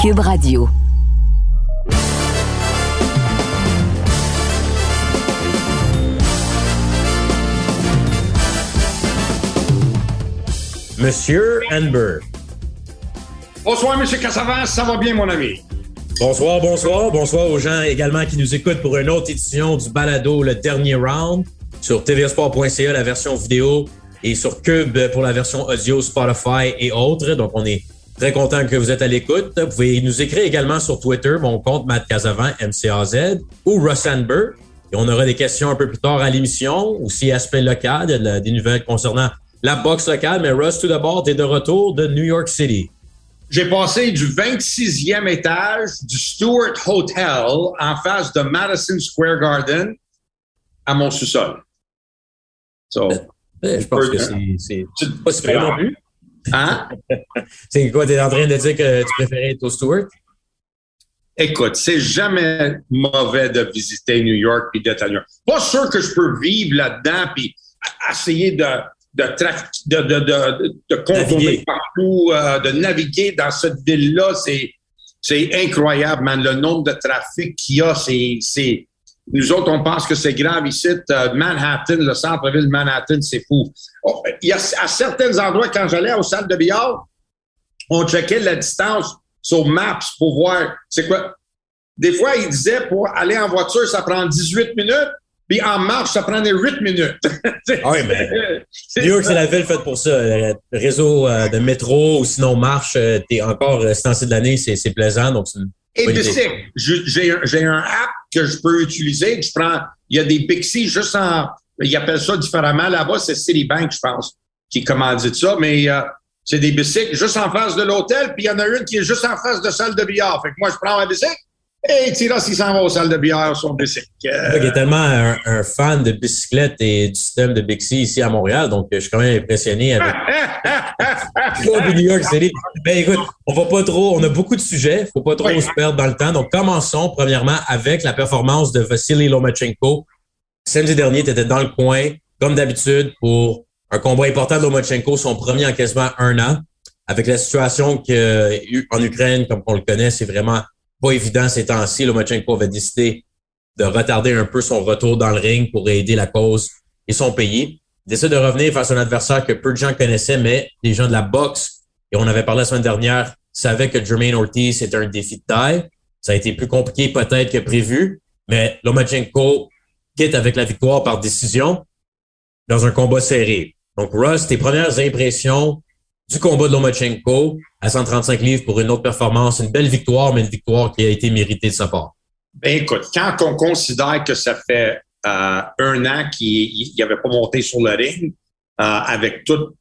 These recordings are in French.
Cube Radio. Monsieur Amber. Bonsoir, Monsieur Cassavant, ça va bien, mon ami? Bonsoir, bonsoir. Bonsoir aux gens également qui nous écoutent pour une autre édition du balado Le Dernier Round sur tvsport.ca, la version vidéo, et sur Cube pour la version audio, Spotify et autres. Donc, on est très content que vous êtes à l'écoute. Vous pouvez nous écrire également sur Twitter, mon compte Matt Casavant, MCAZ, ou Russ Amber. Et on aura des questions un peu plus tard à l'émission, aussi aspect local, des nouvelles concernant la boxe locale. Mais Russ, tout d'abord, tu es de retour de New York City. J'ai passé du 26e étage du Stewart Hotel en face de Madison Square Garden à mon sous-sol. So, je pense que c'est pas super non plus. Hein? c'est quoi, tu es en train de dire que tu préférais être au Stewart? Écoute, c'est jamais mauvais de visiter New York et d'être à New York. Pas sûr que je peux vivre là-dedans puis essayer de de, de, de, de, de contourner partout, euh, de naviguer dans cette ville-là, c'est, c'est incroyable, man. Le nombre de trafic qu'il y a, c'est, c'est, nous autres, on pense que c'est grave ici. Euh, Manhattan, le centre-ville de Manhattan, c'est fou. Oh, il y a, à certains endroits, quand j'allais aux salles de billard, on checkait la distance sur Maps pour voir c'est quoi. Des fois, il disait pour aller en voiture, ça prend 18 minutes. Puis en marche, ça prenait 8 minutes. ah oui, mais New York, c'est la ville faite pour ça. Le réseau euh, de métro ou sinon marche, euh, t'es encore, euh, ce de l'année, c'est, c'est plaisant. Donc Et bicycle. J'ai, j'ai un app que je peux utiliser. Je prends, il y a des Bixi juste en, ils appellent ça différemment. Là-bas, c'est Citibank, je pense, qui commandit ça. Mais c'est des bicycles juste en face de l'hôtel. Puis il y en a une qui est juste en face de salle de billard. Fait que moi, je prends ma bicycle et Tira, s'il s'en va aux salles de billard sur bicycle. Euh... Il est tellement un, fan de bicyclette et du système de Bixi ici à Montréal, donc je suis quand même impressionné avec New York City. Ben écoute, on va pas trop, on a beaucoup de sujets, faut pas trop se perdre dans le temps. Donc commençons premièrement avec la performance de Vassili Lomachenko. Samedi dernier, tu étais dans le coin, comme d'habitude, pour un combat important de Lomachenko, son premier en quasiment un an. Avec la situation qu'en Ukraine, comme on le connaît, c'est vraiment pas évident ces temps-ci. Lomachenko avait décidé de retarder un peu son retour dans le ring pour aider la cause et son pays. Il décide de revenir face à un adversaire que peu de gens connaissaient, mais les gens de la boxe, et on avait parlé la semaine dernière, savaient que Jermaine Ortiz était un défi de taille. Ça a été plus compliqué peut-être que prévu, mais Lomachenko quitte avec la victoire par décision dans un combat serré. Donc, Russ, tes premières impressions du combat de Lomachenko à 135 livres pour une autre performance. Une belle victoire, mais une victoire qui a été méritée de sa part. Ben écoute, quand on considère que ça fait euh, un an qu'il n'avait pas monté sur le ring, euh, avec tout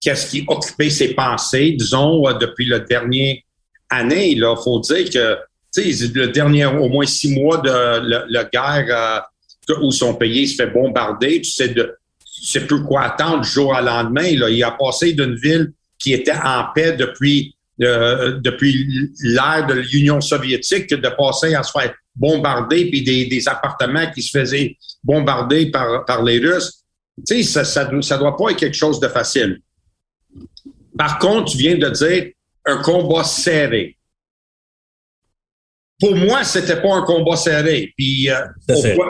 qu'est-ce qui occupait ses pensées, disons, euh, depuis le dernier année, il faut dire que le dernier au moins six mois de la guerre où son pays se fait bombarder, tu sais de sais plus quoi attendre du jour au lendemain. Là. Il a passé d'une ville qui était en paix depuis euh, depuis l'ère de l'Union soviétique de passer à se faire bombarder puis des, des appartements qui se faisaient bombarder par, par les Russes. Tu sais, ça, ça, ça doit pas être quelque chose de facile. Par contre, tu viens de dire un combat serré pour moi, c'était pas un combat serré. Puis, euh,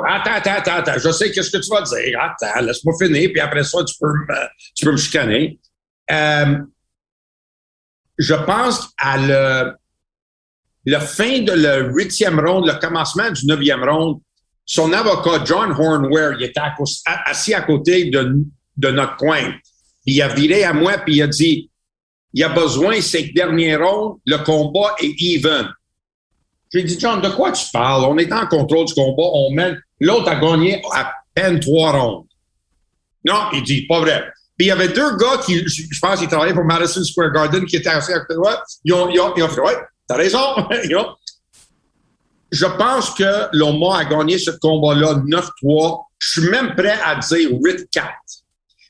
attends, attends, attends, attends, je sais qu'est-ce que tu vas dire. Attends, laisse-moi finir, puis après ça, tu peux, me, tu peux me chicaner. Euh, je pense à le, le fin de le huitième round, le commencement du neuvième round, son avocat, John Hornware, il était assis à côté de, de notre coin. Puis il a viré à moi, puis il a dit, il a besoin, ces derniers rounds, le combat est even. J'ai dit, John, de quoi tu parles? On est en contrôle du combat, on mène. L'autre a gagné à peine trois rondes. Non, il dit, pas vrai. Puis il y avait deux gars qui, je pense, qui travaillaient pour Madison Square Garden, qui étaient assis à côté de moi. Ils ont, ils ont, ils ont fait, ouais, t'as raison. je pense que Loma a gagné ce combat-là 9-3. Je suis même prêt à dire 8-4.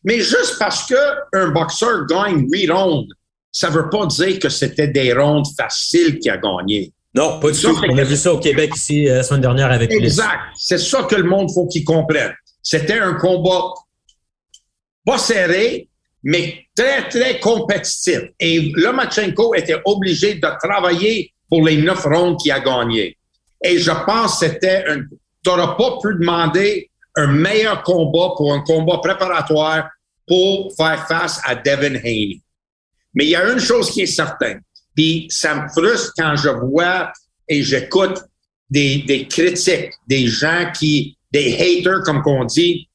Mais juste parce qu'un boxeur gagne 8 rondes, ça veut pas dire que c'était des rondes faciles qu'il a gagné. Non, pas du tout. On a vu ça au Québec ici euh, la semaine dernière avec Exact. C'est ça que le monde faut qu'il comprenne. C'était un combat pas serré, mais très, très compétitif. Et Lomachenko était obligé de travailler pour les neuf rondes qu'il a gagné. Et je pense que c'était un... Tu n'auras pas pu demander un meilleur combat pour un combat préparatoire pour faire face à Devin Haney. Mais il y a une chose qui est certaine, puis ça me frustre quand je vois et j'écoute des, des critiques, des gens qui, des haters, comme qu'on dit,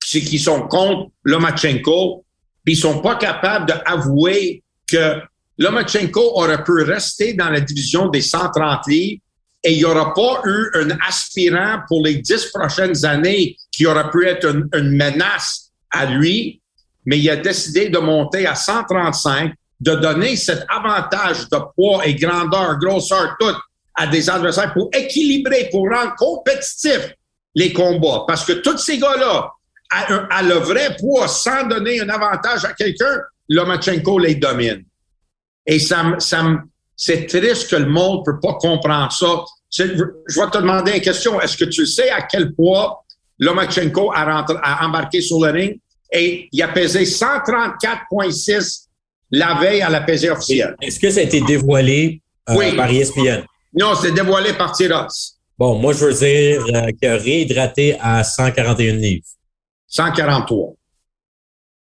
qui sont contre Lomachenko, puis ils sont pas capables d'avouer que Lomachenko aurait pu rester dans la division des 130 livres et il n'y aura pas eu un aspirant pour les dix prochaines années qui aurait pu être une, menace à lui, mais il a décidé de monter à 135, de donner cet avantage de poids et grandeur, grosseur, tout à des adversaires pour équilibrer, pour rendre compétitif les combats. Parce que tous ces gars-là, à, le vrai poids, sans donner un avantage à quelqu'un, Lomachenko les domine. Et ça, ça, c'est triste que le monde ne peut pas comprendre ça. Je vais te demander une question. Est-ce que tu sais à quel poids Lomachenko a, a embarqué sur le ring? Et il a pesé 134,6 la veille à la pesée officielle. Est-ce que ça a été dévoilé euh, par ESPN? Non, c'est dévoilé par Tiras. Bon, moi, je veux dire euh, qu'il a réhydraté à 141 livres. 143.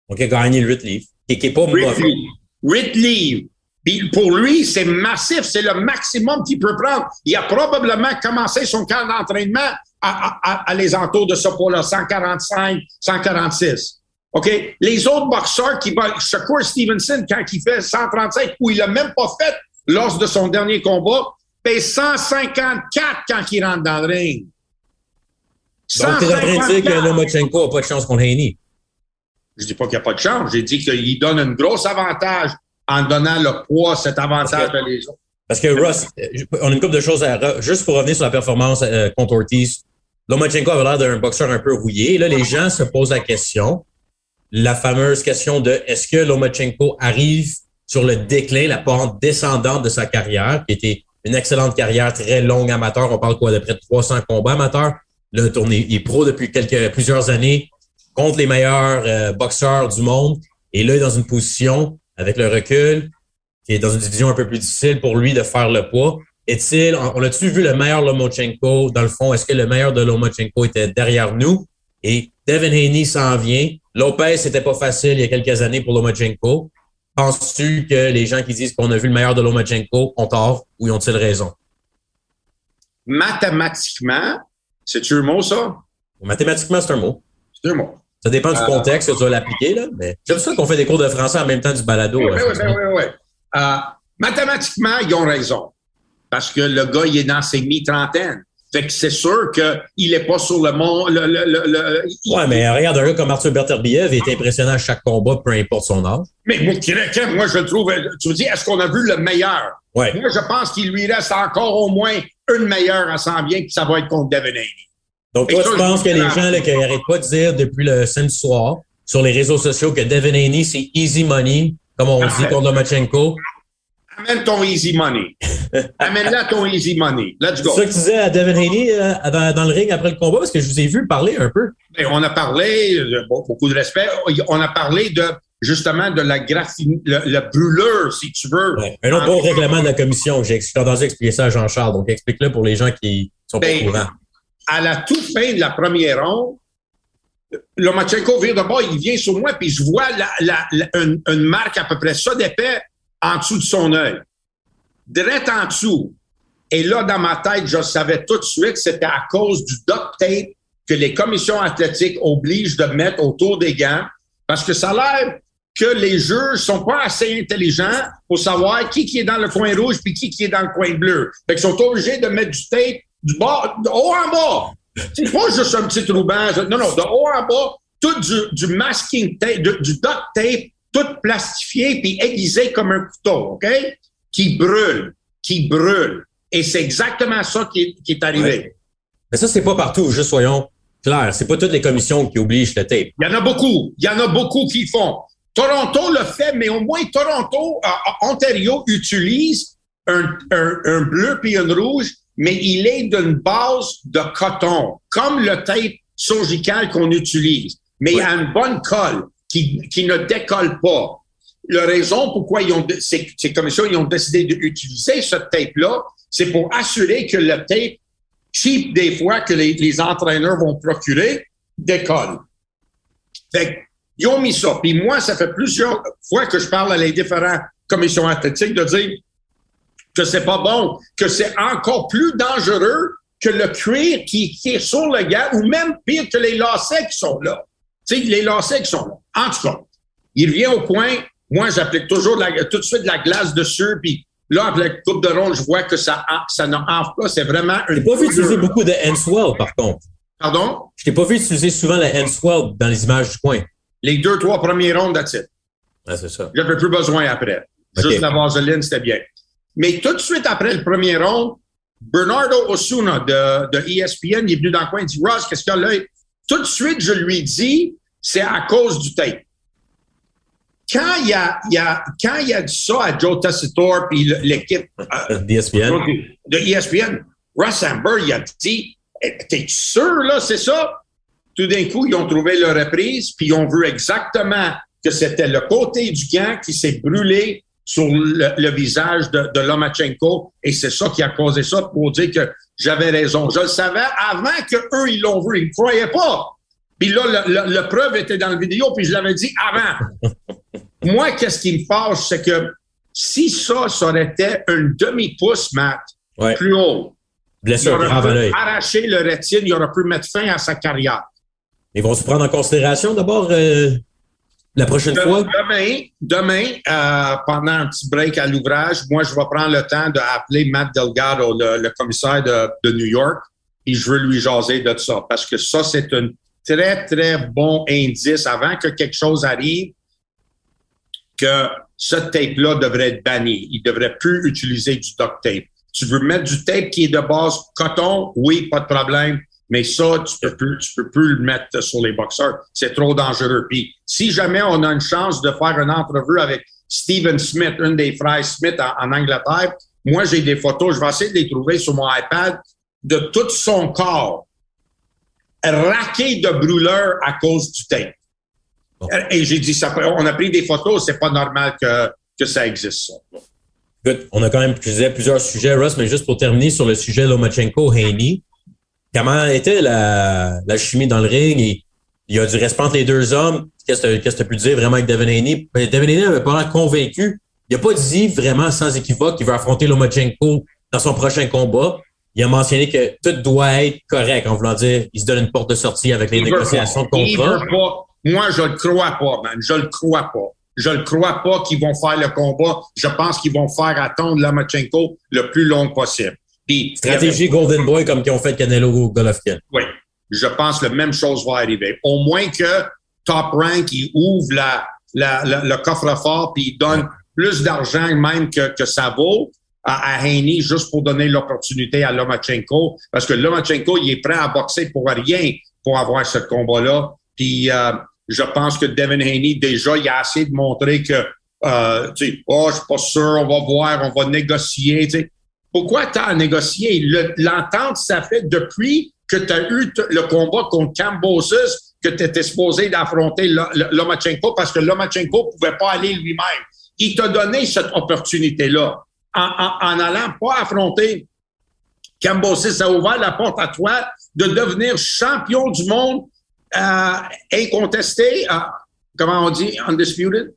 Donc, il a gagné 8 livres. Qui n'est pas 8 livres. 8 livres. Puis pour lui, c'est massif, c'est le maximum qu'il peut prendre. Il a probablement commencé son camp d'entraînement à, à, à, les entours de ce poids-là, 145, 146. OK? Les autres boxeurs qui Shakur Stevenson, quand il fait 135, où il n'a même pas fait lors de son dernier combat, paye 154 quand il rentre dans le ring. Donc, tu es en train de dire que Lomachenko n'a pas de chance contre Haney. Je dis pas qu'il n'y a pas de chance. J'ai dit qu'il donne un gros avantage en donnant le poids, cet avantage que, à les autres. Parce que Russ, on a une couple de choses à. Juste pour revenir sur la performance euh, contre Ortiz, Lomachenko avait l'air d'un boxeur un peu rouillé. Et là, les gens se posent la question, la fameuse question de est-ce que Lomachenko arrive sur le déclin, la pente descendante de sa carrière, qui était une excellente carrière très longue amateur. On parle quoi de près de 300 combats amateurs? Là, il est pro depuis quelques, plusieurs années contre les meilleurs euh, boxeurs du monde. Et là, il est dans une position, avec le recul, qui est dans une division un peu plus difficile pour lui de faire le poids. Est-il, on a-tu vu le meilleur Lomachenko? Dans le fond, est-ce que le meilleur de Lomachenko était derrière nous? Et Devin Haney s'en vient. Lopez, c'était pas facile il y a quelques années pour Lomachenko. Penses-tu que les gens qui disent qu'on a vu le meilleur de Lomachenko ont tort ou ont-ils raison? Mathématiquement, c'est-tu un mot, ça? Mathématiquement, c'est un mot. C'est un mot. Ça dépend du euh, contexte que tu vas l'appliquer, là. Mais j'aime ça qu'on fait des cours de français en même temps du balado. Oui, oui, oui, oui, oui. mathématiquement, ils ont raison. Parce que le gars, il est dans ses mi-trentaines. Fait que c'est sûr qu'il n'est pas sur le monde. Le, le, le, ouais, mais regarde, un gars comme Arthur Berterbiev est impressionnant à chaque combat, peu importe son âge. Mais moi, je le trouve. Tu me dis, est-ce qu'on a vu le meilleur? Ouais. Moi, je pense qu'il lui reste encore au moins une meilleure à s'en vient, puis ça va être contre Devin Haney. Donc, toi, tu penses que les gens là, qui n'arrêtent pas de dire depuis le samedi soir sur les réseaux sociaux que Devin Haney, c'est easy money, comme on dit contre Lomachenko. Amène ton easy money. Amène-là ton easy money. Let's go. C'est ça que tu disais à Devin Haney euh, dans, dans, le ring après le combat, parce que je vous ai vu parler un peu. Bien, on a parlé, bon, beaucoup de respect, on a parlé de justement de la graphie, le, le, brûleur, si tu veux. Ouais. Un autre bon règlement de la commission. J'ai entendu expliquer ça à Jean-Charles, donc explique-le pour les gens qui sont pas ben, au courant à la toute fin de la première ronde, Lomachenko vient de bas, il vient sur moi, puis je vois la, la, la, une, une, marque à peu près ça d'épais en dessous de son œil. Direct en dessous. Et là, dans ma tête, je savais tout de suite que c'était à cause du duct tape que les commissions athlétiques obligent de mettre autour des gants, parce que ça a que les juges sont pas assez intelligents pour savoir qui, qui est dans le coin rouge puis qui, qui est dans le coin bleu. Fait qu'ils sont obligés de mettre du tape du bas, de haut en bas. C'est pas juste un petit ruban. Non, non, de haut en bas, tout du, du masking tape, du, du duct tape, tout plastifié puis aiguisé comme un couteau, OK? Qui brûle, qui brûle. Et c'est exactement ça qui est, qui est arrivé. Ouais. Mais ça, c'est pas partout, juste soyons clairs. C'est pas toutes les commissions qui obligent le tape. Il y en a beaucoup. Il y en a beaucoup qui font. Toronto le fait, mais au moins Toronto, euh, Ontario utilise un, un, un bleu puis un rouge mais il est d'une base de coton, comme le tape surgical qu'on utilise, mais ouais. il a une bonne colle qui, ne décolle pas. la raison pourquoi ils ont, ces, commissions ils ont décidé d'utiliser ce tape-là, c'est pour assurer que le tape cheap des fois que les, les entraîneurs vont procurer décolle. Fait ils ont mis ça. Puis moi, ça fait plusieurs fois que je parle à les différentes commissions athlétiques de dire que c'est pas bon, que c'est encore plus dangereux que le cuir qui, qui, est sur le gars, ou même pire que les lacets qui sont là. Tu sais, les lacets qui sont là. En tout cas, il vient au point, moi, j'applique toujours la, tout de suite de la glace dessus, puis là, avec la coupe de ronde, je vois que ça, ça n'enfle pas. C'est vraiment une... pas vu utiliser beaucoup de hand par contre. Pardon? Je t'ai pas vu utiliser souvent le hand dans les images du coin. Les deux, trois premiers rondes, that's it. Ah, c'est ça. J'avais plus besoin après. Juste la vaseline, c'était bien. Mais tout de suite après le premier round, Bernardo Osuna de, de ESPN, il est venu dans le coin, il dit Ross, qu'est-ce qu'il y a là? Tout de suite, je lui dis, c'est à cause du tape. Quand il y a, il y a, quand il a dit ça à Joe Tessitore puis l'équipe euh, d'ESPN, de ESPN, Russ Amber, il a dit, eh, t'es sûr, là, c'est ça? Tout d'un coup, ils ont trouvé leur reprise, puis ils ont vu exactement que c'était le côté du gant qui s'est brûlé sur le, visage de, de, Lomachenko et c'est ça qui a causé ça pour dire que j'avais raison. Je le savais avant que eux ils l'ont vu, ils ne croyaient pas. Puis là, le, preuve était dans la vidéo, puis je l'avais dit avant. Moi, qu'est-ce qui me fâche, c'est que si ça, ça aurait été un demi-pouce, Matt, plus haut, il aurait pu arracher le rétine, il aurait pu mettre fin à sa carrière. Ils vont se prendre en considération d'abord euh, la prochaine fois? Demain, demain euh, pendant un petit break à l'ouvrage, moi, je vais prendre le temps d'appeler Matt Delgado, le, commissaire de, de, New York, et je veux lui jaser de ça. Parce que ça, c'est un très, très bon indice avant que quelque chose arrive que ce tape-là devrait être banni. Il devrait plus utiliser du duct tape. Tu veux mettre du tape qui est de base coton? Oui, pas de problème. Mais ça, tu peux plus, tu peux plus le mettre sur les boxeurs. C'est trop dangereux. Puis, si jamais on a une chance de faire une entrevue avec Stephen Smith, une des frères Smith en, Angleterre, moi, j'ai des photos, je vais essayer de les trouver sur mon iPad, de tout son corps raqué de brûleurs à cause du tape. Et j'ai dit, ça, on a pris des photos, c'est pas normal que, que ça existe, ça. on a quand même plusieurs sujets, Russ, mais juste pour terminer sur le sujet Lomachenko-Haney, comment était la, la, chimie dans le ring? Et il y a du respect entre les deux hommes. Qu'est-ce que tu as pu dire vraiment avec Devin Haney? Ben, Devin Haney avait pas l'air convaincu. Il n'a pas dit vraiment sans équivoque qu'il veut affronter Lomachenko dans son prochain combat. Il a mentionné que tout doit être correct en voulant dire il se donne une porte de sortie avec les négociations de contrat. Moi, je le crois pas, man. Je le crois pas. Je le crois pas qu'ils vont faire le combat. Je pense qu'ils vont faire attendre Lomachenko le plus long possible. Stratégie Golden Boy comme qu'ils ont fait Canelo Golovkin. Oui. Je pense que la même chose va arriver. Au moins que Top Rank, il ouvre la, la, le coffre-fort puis il donne plus d'argent même que, que ça vaut à, à Haney juste pour donner l'opportunité à Lomachenko. Parce que Lomachenko, il est prêt à boxer pour rien pour avoir ce combat-là. Puis euh, je pense que Devin Haney, déjà, il a essayé de montrer que euh, tu sais, oh, je suis pas sûr, on va voir, on va négocier. Tu sais. Pourquoi tu as négocié? L'entente, ça fait depuis que tu as eu le combat contre Cambosis que tu étais supposé d'affronter Lomachenko parce que Lomachenko ne pouvait pas aller lui-même. Il t'a donné cette opportunité-là. En, allant pas affronter Cambosis, ça a ouvert la porte à toi de devenir champion du monde euh, incontesté. Euh, comment on dit? Undisputed?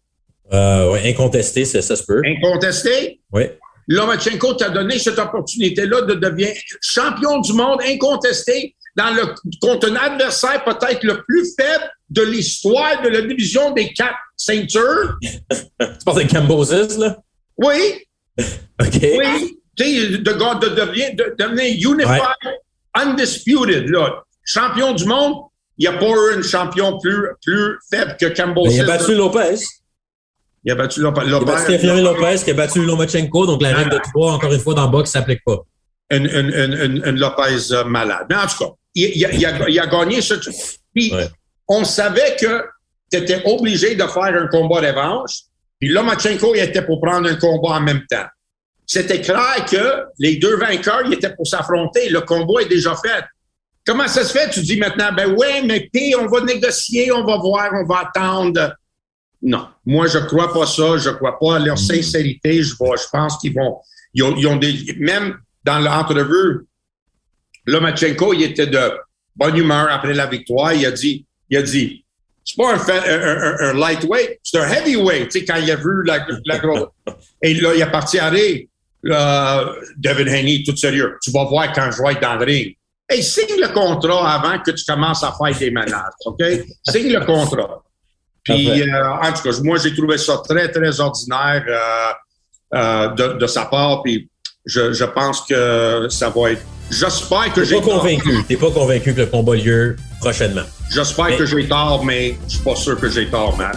Euh, oui, incontesté, ça, ça se peut. Incontesté? Oui. Lomachenko t'a donné cette opportunité-là de devenir champion du monde incontesté dans le, contre un adversaire peut-être le plus faible de l'histoire de la division des quatre ceintures. tu parles de Cambosis, là? Oui. OK. Oui. Tu sais, de, de, devenir, de, devenir unified, undisputed, là. Champion du monde, il n'y a pas eu un champion plus, plus faible que Cambosis. Il a battu Lopez. Il a battu Lopez. Il a battu Lopez, qui a battu Lomachenko. Donc, la règle de trois, encore une fois, dans le box, ne s'applique pas. Une, une, une, une, Lopez euh, malade. Mais en tout cas, il, il, il, a, il a, gagné ce Puis, on savait que tu étais obligé de faire un combat revanche. Puis Lomachenko, il était pour prendre un combat en même temps. C'était clair que les deux vainqueurs, ils étaient pour s'affronter. Le combat est déjà fait. Comment ça se fait? Tu dis maintenant, ben ouais, mais puis on va négocier, on va voir, on va attendre. Non. Moi, je crois pas ça. Je crois pas à leur mm. sincérité. Je, vois, je pense qu'ils vont. Ils ont, ils ont, des. Même dans l'entrevue, Lomachenko, il était de bonne humeur après la victoire. Il a dit, il a dit, c'est pas un, un, lightweight, c'est un heavyweight, tu sais, quand il a vu la, la grosse. Et là, il est parti à rire. David Haney, tout sérieux. Tu vas voir quand je vais être dans le ring. Hey, signe le contrat avant que tu commences à faire des menaces, OK? Signe le contrat. Puis, euh, en tout cas, moi, j'ai trouvé ça très, très ordinaire euh, euh, de, de, sa part. Puis, je, je pense que ça va être. J'espère que j'ai. pas convaincu. T'es pas convaincu que le combat a lieu prochainement. J'espère que j'ai tort, mais je suis pas sûr que j'ai tort, Matt.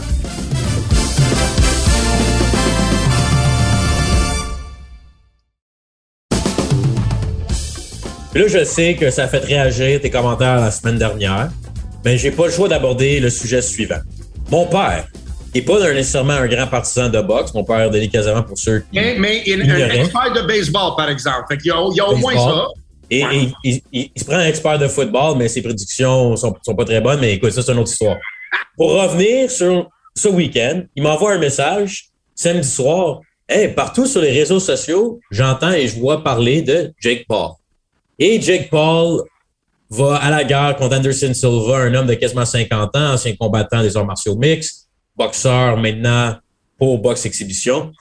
là, je sais que ça a fait réagir tes commentaires la semaine dernière, mais j'ai pas le choix d'aborder le sujet suivant. Mon père n'est pas nécessairement un grand partisan de boxe. Mon père, Denis Casaman, pour ceux qui. Mais, il un expert de baseball, par exemple. il y a, au moins ça. Et, il, se prend un expert de football, mais ses prédictions sont, sont pas très bonnes. Mais écoute, ça, c'est une autre histoire. Pour revenir sur ce week-end, il m'envoie un message samedi soir. Hey, partout sur les réseaux sociaux, j'entends et je vois parler de Jake Paul. Et Jake Paul va à la guerre contre Anderson Silva, un homme de quasiment 50 ans, ancien combattant des arts martiaux mixtes, boxeur maintenant pour boxe exhibition.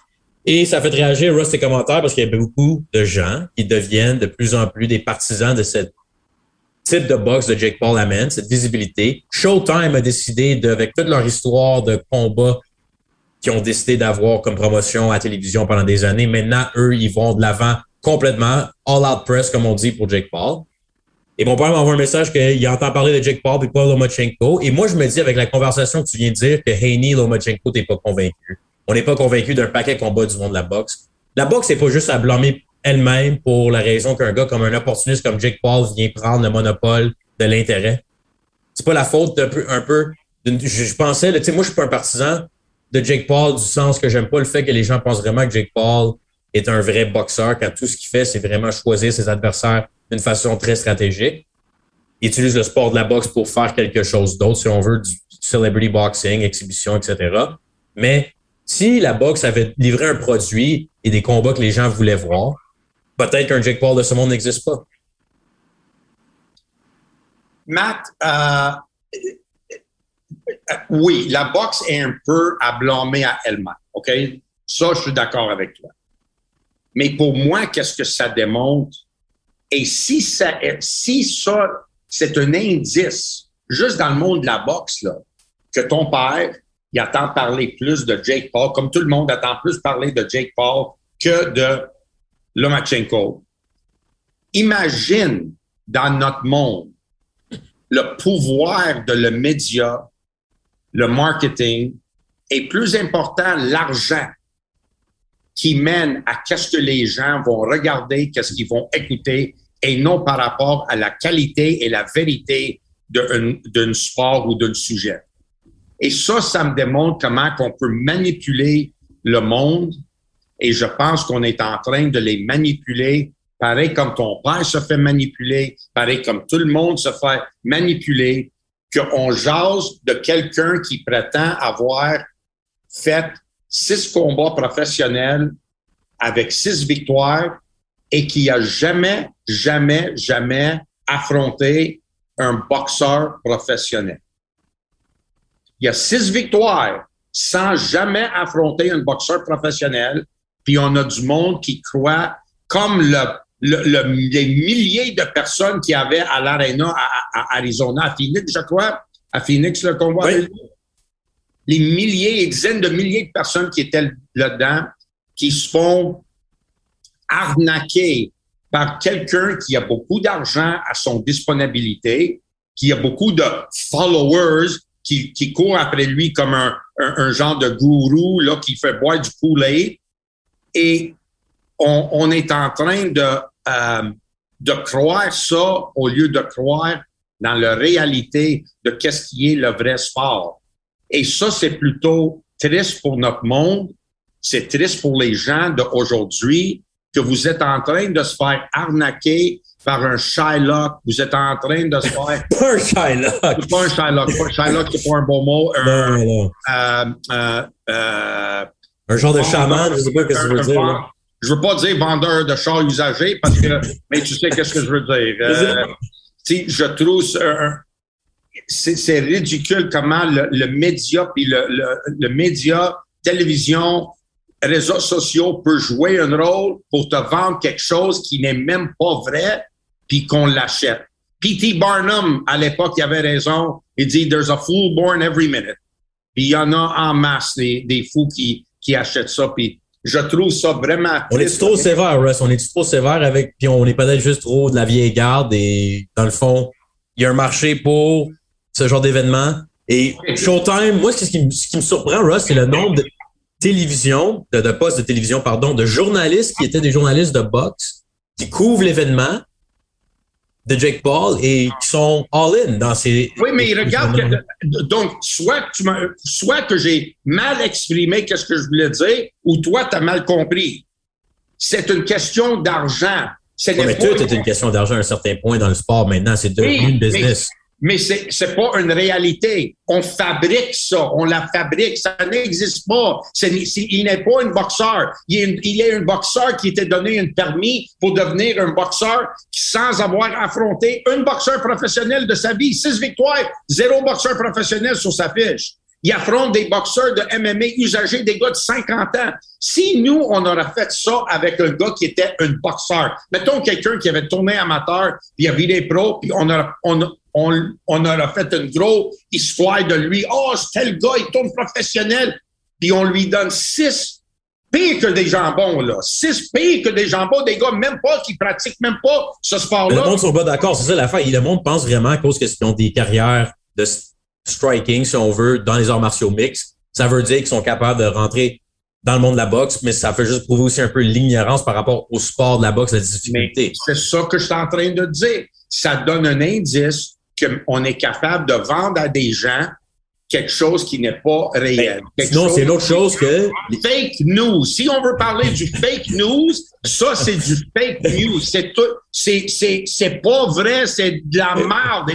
Et ça fait réagir Russ tes commentaires parce qu'il y a beaucoup de gens qui deviennent de plus en plus des partisans de ce type de boxe de Jake Paul amène, cette visibilité. Showtime a décidé, de, avec toute leur histoire de combat qu'ils ont décidé d'avoir comme promotion à télévision pendant des années, maintenant, eux, ils vont de l'avant complètement all out press, comme on dit pour Jake Paul. Et mon père m'envoie un message qu'il entend parler de Jake Paul et pas Lomachenko. Et moi, je me dis, avec la conversation que tu viens de dire, que Haney Lomachenko, t'es pas convaincu. On n'est pas convaincu d'un paquet combat du monde de la boxe. La boxe, c'est pas juste à blâmer elle-même pour la raison qu'un gars comme un opportuniste comme Jake Paul vient prendre le monopole de l'intérêt. C'est pas la faute d'un peu, un peu je, pensais, tu sais, moi, je suis pas un partisan de Jake Paul du sens que j'aime pas le fait que les gens pensent vraiment que Jake Paul est un vrai boxeur quand tout ce qu'il fait, c'est vraiment choisir ses adversaires d'une façon très stratégique. Il utilise le sport de la boxe pour faire quelque chose d'autre, si on veut, du celebrity boxing, exhibition, etc. Mais si la boxe avait livré un produit et des combats que les gens voulaient voir, peut-être qu'un Jake Paul de ce monde n'existe pas. Matt, euh, oui, la boxe est un peu à blâmer à elle-même. OK? Ça, je suis d'accord avec toi. Mais pour moi, qu'est-ce que ça démontre? Et si ça, si ça, c'est un indice, juste dans le monde de la boxe, là, que ton père, il attend parler plus de Jake Paul, comme tout le monde attend plus parler de Jake Paul que de Lomachenko. Imagine dans notre monde le pouvoir de le média, le marketing, et plus important, l'argent qui mène à qu'est-ce que les gens vont regarder, qu'est-ce qu'ils vont écouter, et non par rapport à la qualité et la vérité d'un sport ou d'un sujet. Et ça, ça me démontre comment qu'on peut manipuler le monde. Et je pense qu'on est en train de les manipuler, pareil comme ton père se fait manipuler, pareil comme tout le monde se fait manipuler, qu'on jase de quelqu'un qui prétend avoir fait six combats professionnels avec six victoires et qui a jamais, jamais, jamais affronté un boxeur professionnel. Il y a six victoires sans jamais affronter un boxeur professionnel, puis on a du monde qui croit, comme le, les milliers de personnes qui avaient à l'Arena à, Arizona, à Phoenix, je crois, à Phoenix, le combat. Les milliers et dizaines de milliers de personnes qui étaient là-dedans, qui se font arnaqué par quelqu'un qui a beaucoup d'argent à son disponibilité, qui a beaucoup de followers qui, qui courent après lui comme un, un, genre de gourou là, qui fait boire du poulet. Et on, on, est en train de, euh, de croire ça au lieu de croire dans la réalité de qu'est-ce qui est le vrai sport. Et ça, c'est plutôt triste pour notre monde. C'est triste pour les gens d'aujourd'hui que vous êtes en train de se faire arnaquer par un Shylock. Vous êtes en train de se faire. pas un Shylock. Pas un Shylock. Pas un Shylock, c'est pas un bon mot. Un, non, non. Euh, euh, euh, un genre de chaman, je sais pas ce que tu veux dire. Là. Je veux pas dire vendeur de chars usagés parce que, mais tu sais qu'est-ce que je veux dire. Je trouve c'est ridicule comment le, le média puis le, le, le média, télévision, réseaux sociaux peut jouer un rôle pour te vendre quelque chose qui n'est même pas vrai puis qu'on l'achète. P.T. Barnum, à l'époque, il avait raison. Il dit, there's a fool born every minute. Puis il y en a en masse des, des fous qui, qui achètent ça. Puis je trouve ça vraiment. On est trop sévère, Russ? On est trop sévère avec. Puis on est peut-être juste trop de la vieille garde. Et dans le fond, il y a un marché pour ce genre d'événement. Et Showtime, moi, ce qui, me, ce qui me surprend, Russ, c'est le nombre de télévision, de, de postes de télévision, pardon, de journalistes qui étaient des journalistes de boxe, qui couvrent l'événement de Jake Paul et qui sont all-in dans ces. Oui, mais regarde, que, donc, soit, tu soit que j'ai mal exprimé qu'est-ce que je voulais dire, ou toi, tu as mal compris. C'est une question d'argent. C'est mais tout est une question d'argent à un certain point dans le sport maintenant. C'est devenu une business mais c'est c'est pas une réalité. On fabrique ça, on la fabrique, ça n'existe pas. il n'est pas un boxeur. Il est, il est un boxeur qui était donné un permis pour devenir un boxeur sans avoir affronté un boxeur professionnel de sa vie. Six victoires, zéro boxeur professionnel sur sa fiche. Il affronte des boxeurs de MMA usagés, des gars de 50 ans. Si nous, on aurait fait ça avec un gars qui était un boxeur, mettons quelqu'un qui avait tourné amateur, puis il a viré pro, puis on a, on, on, on aurait fait une grosse histoire de lui. Oh, c'est tel gars, il tourne professionnel. Puis on lui donne six pires que des jambons, là. Six pires que des jambons, des gars même pas, qui pratiquent même pas ce sport-là. Le monde sont pas d'accord, c'est ça la fin. Le monde pense vraiment à cause qu'ils ont des carrières de striking, si on veut, dans les arts martiaux mixtes. Ça veut dire qu'ils sont capables de rentrer dans le monde de la boxe, mais ça fait juste prouver aussi un peu l'ignorance par rapport au sport de la boxe, la difficulté. C'est ça que je suis en train de dire. Ça donne un indice qu'on est capable de vendre à des gens quelque chose qui n'est pas réel. Ben, sinon, c'est une autre chose que... Fake news. Si on veut parler du fake news, ça, c'est du fake news. C'est tout. C'est, c'est, c'est pas vrai, c'est de la merde.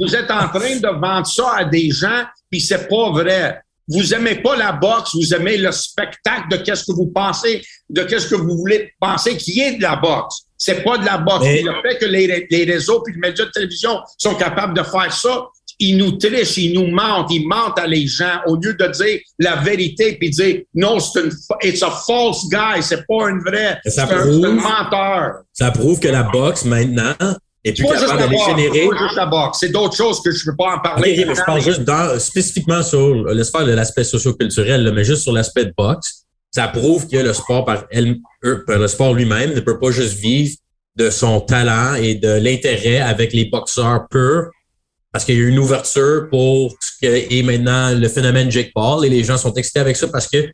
Vous êtes en train de vendre ça à des gens, puis c'est pas vrai. Vous aimez pas la boxe, vous aimez le spectacle de qu'est-ce que vous pensez, de qu'est-ce que vous voulez penser qui est de la boxe. C'est pas de la boxe. le fait que les, les réseaux puis les médias de télévision sont capables de faire ça, ils nous trichent, ils nous mentent, ils mentent à les gens au lieu de dire la vérité puis dire non, c'est une it's a false guy, c'est pas une vraie, c'est un, un, menteur. Ça prouve que la boxe maintenant est plus capable générer. Juste la boxe, c'est d'autres choses que je ne peux pas en parler. je parle juste dans, spécifiquement sur laisse faire l'aspect socioculturel, mais juste sur l'aspect de boxe. Ça prouve que le sport par elle, le sport lui-même ne peut pas juste vivre de son talent et de l'intérêt avec les boxeurs purs parce qu'il y a eu une ouverture pour ce que est maintenant le phénomène Jake Paul et les gens sont excités avec ça parce que